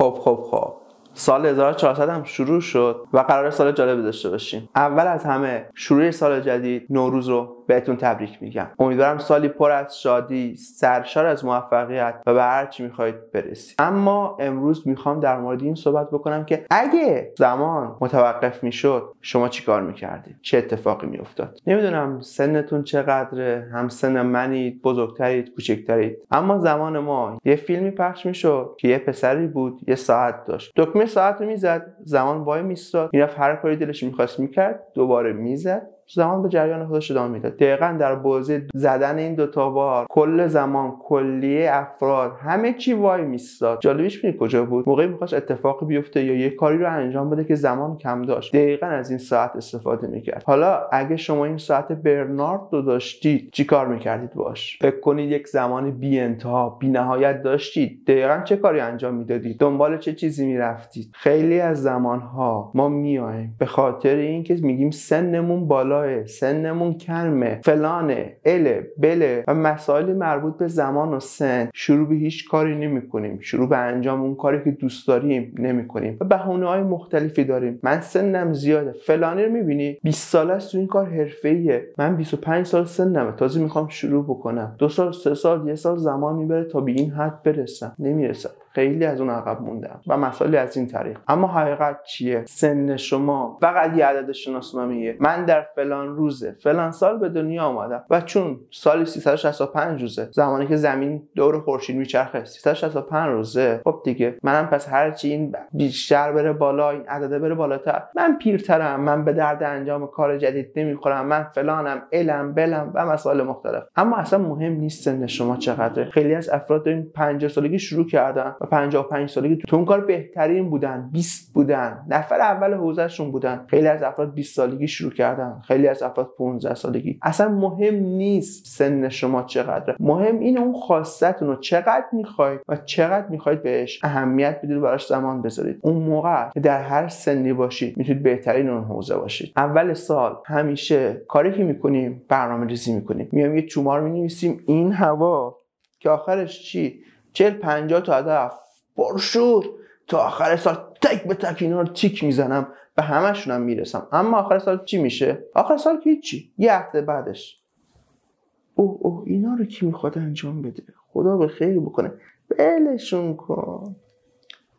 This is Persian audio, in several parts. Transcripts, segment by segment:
خب خب خب. سال 1400 هم شروع شد و قرار سال جالبی داشته باشیم. اول از همه شروع سال جدید نوروز رو بهتون تبریک میگم. امیدوارم سالی پر از شادی سرشار از موفقیت و به هر چی می‌خواید برسید. اما امروز می‌خوام در مورد این صحبت بکنم که اگه زمان متوقف می‌شد شما چیکار می‌کردید؟ چه اتفاقی میافتاد؟ نمی‌دونم سنتون چقدره هم سن منید بزرگترید کوچکترید. اما زمان ما یه فیلمی پخش می‌شد که یه پسری بود یه ساعت داشت. دکمه ساعت رو می‌زد زمان وای میستاد می‌رفت هر کاری دلش می‌خواست می‌کرد دوباره می‌زد. زمان به جریان خودش ادامه می‌داد دقیقا در بازی زدن این دوتا بار کل زمان کلیه افراد همه چی وای میستاد. جالبیش می‌دونی کجا بود؟ موقعی می‌خواست اتفاقی بیفته یا یه کاری رو انجام بده که زمان کم داشت. دقیقا از این ساعت استفاده می‌کرد. حالا اگه شما این ساعت برنارد رو داشتید چی کار می‌کردید باش؟ فکر کنید یک زمان بی انتها بی نهایت داشتید. دقیقا چه کاری انجام می‌دادید؟ دنبال چه چیزی می‌رفتید؟ خیلی از زمانها ما میایم به خاطر اینکه میگیم سنمون بالا سنمون کمه. فلانه اله بله. و مسائلی مربوط به زمان و سن. شروع به هیچ کاری نمی کنیم شروع به انجام اون کاری که دوست داریم نمی کنیم و بهونه های مختلفی داریم. من سنم زیاده. فلانی رو می‌بینی؟ 20 ساله است تو این کار حرفه‌ایه. من 25 سال سنمه. تازه می‌خوام شروع بکنم. دو سال سه سال یه سال زمان می‌بره تا به این حد برسم. نمی‌رسم. خیلی از اون عقب موندم و مسائلی از این طریق. اما حقیقت چیه؟ سن شما فقط یه عدد شناسنامه‌ایه. من در فلان روزه فلان سال به دنیا آمدم. و چون سال 365 روزه زمانی که زمین دور خورشید میچرخه 365 روزه. خب دیگه منم پس هرچی این بیشتر بره بالا این عدده بره بالاتر. من پیرترم من به درد انجام کار جدید نمی‌خورم. من فلانم علم بلم و مسائل مختلف. اما اصلا مهم نیست سن شما چقدره. خیلی از افراد این 50 سالگی شروع کردن و 55 سالگی تو اون کار بهترین بودن 20 بودن. نفر اول حوزهشون بودن. خیلی از افراد 20 سالگی شروع کردن. خیلی از افراد 15 سالگی. اصلا مهم نیست سن شما چقدره. مهم این اون خواستتون رو. چقدر می‌خواید و چقدر می‌خواید بهش اهمیت بدید و براش زمان بذارید. اون موقع که در هر سنی باشید می‌تونید بهترین اون حوزه باشید. اول سال همیشه کاری که می‌کنیم برنامه ریزی می‌کنیم. میایم یه چومار می‌نویسیم. این هوا که آخرش چی؟ 40 50 تا هدف. پرشور تا آخر سال تک به تک اینا رو تیک می‌زنم. به همشونم می‌رسم. اما آخر سال چی میشه؟ آخر سال که چی یه هفته بعدش. اوه اوه اینا رو کی می‌خواد انجام بده؟ خدا به خیر بکنه. بلشون کن.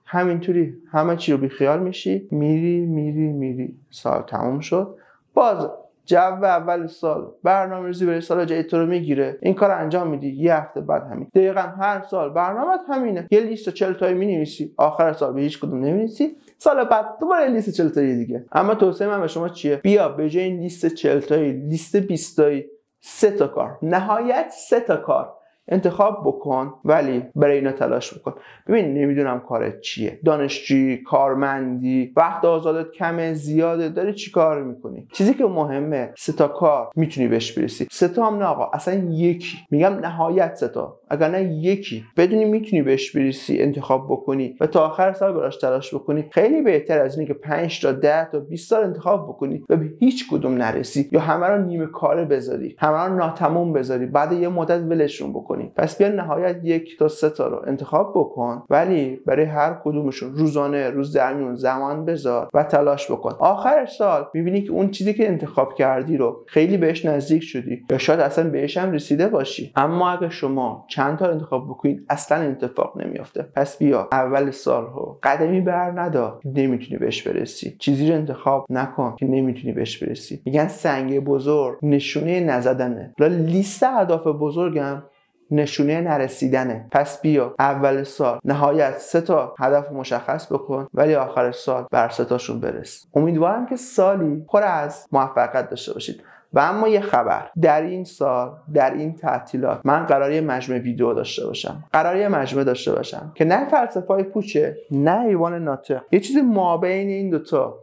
همینطوری همه چی رو بیخیال میشی. میری میری میری. سال تموم شد. باز جو اول سال برنامه ریزی برای سال جدید تو رو می‌گیره. این کار انجام میدی. یه هفته بعد همین. دقیقا هر سال برنامه همینه. یه لیست 40 تایی می‌نویسی. آخر سال به هیچ کدوم نمی‌نویسی. سال بعد دوباره لیست 40 تایی دیگه. اما توصیه من به شما چیه؟ بیا به جای این لیست 40 تایی لیست 20 تایی سه تا کار. نهایت سه تا کار. انتخاب بکن ولی برای اینا تلاش بکن. ببین نمی‌دونم کارت چیه. دانشجویی کارمندی وقت آزادت کمه زیاده داری چی کار می‌کنی؟ چیزی که مهمه سه تا کار می‌تونی بهش برسی. سه تا هم نه آقا اصلا یکی. میگم نهایت سه تا. اگر نه یکی. بدونی می‌تونی بهش برسی انتخاب بکنی و تا آخر سال براش تلاش بکنی. خیلی بهتر از اینه که 5 تا 10 تا 20 سال انتخاب بکنی و به هیچ کدوم نرسی. یا همه رو نیمه کاره بذاری. همه رو ناتموم بذاری. بعد یه مدت ولشون بکنی. پس بیا نهایت یک تا سه تا رو انتخاب بکن. ولی برای هر کدومشون روزانه روز درمیون زمان بذار و تلاش بکن. آخر سال می‌بینی که اون چیزی که انتخاب کردی رو خیلی بهش نزدیک شدی. یا شاید اصلا بهش هم رسیده باشی. اما اگه شما چند تا انتخاب بکنید اصلا اتفاق نمیافته. پس بیا اول سال رو قدمی بر ندا. نمی‌تونی بهش برسی. چیزی رو انتخاب نکن که نمی‌تونی بهش برسی. میگن سنگ بزرگ نشونه نزدنه. لیست اهداف بزرگم نشونه نرسیدنه. پس بیا اول سال. نهایت سه تا هدف مشخص بکن ولی آخر سال بر سه تاشون برس. امیدوارم که سالی پر از موفقیت داشته باشید. و اما یه خبر. در این سال در این تعطیلات من قرار یه مجموعه ویدیو داشته باشم. قرار یه مجموعه داشته باشم. که نه فلسفه های پوچه نه ایوان ناطق. یه چیز مابین این دوتا.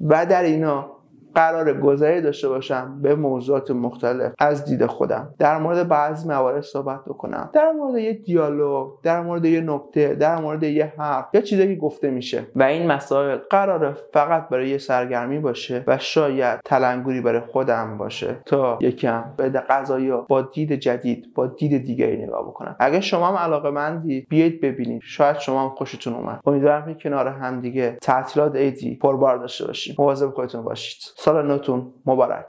و در اینا قرار گذری داشته باشم به موضوعات مختلف از دید خودم. در مورد بعضی موارد صحبت بکنم. در مورد یه دیالوگ در مورد یه نکته در مورد یه حرف یا چیزی که گفته میشه. و این مسائل قراره فقط برای یه سرگرمی باشه و شاید تلنگوری برای خودم باشه تا یکم به قضایی با دید جدید با دید دیگری نگاه بکنم. اگه شما هم علاقه مندی بیایید ببینید. شاید شما هم خوشتون اومد. امیدوارم که کنار هم دیگه تعطیلات عیدی پربار داشته باشیم. مواظب خودتون باشید. سال نوتون مبارک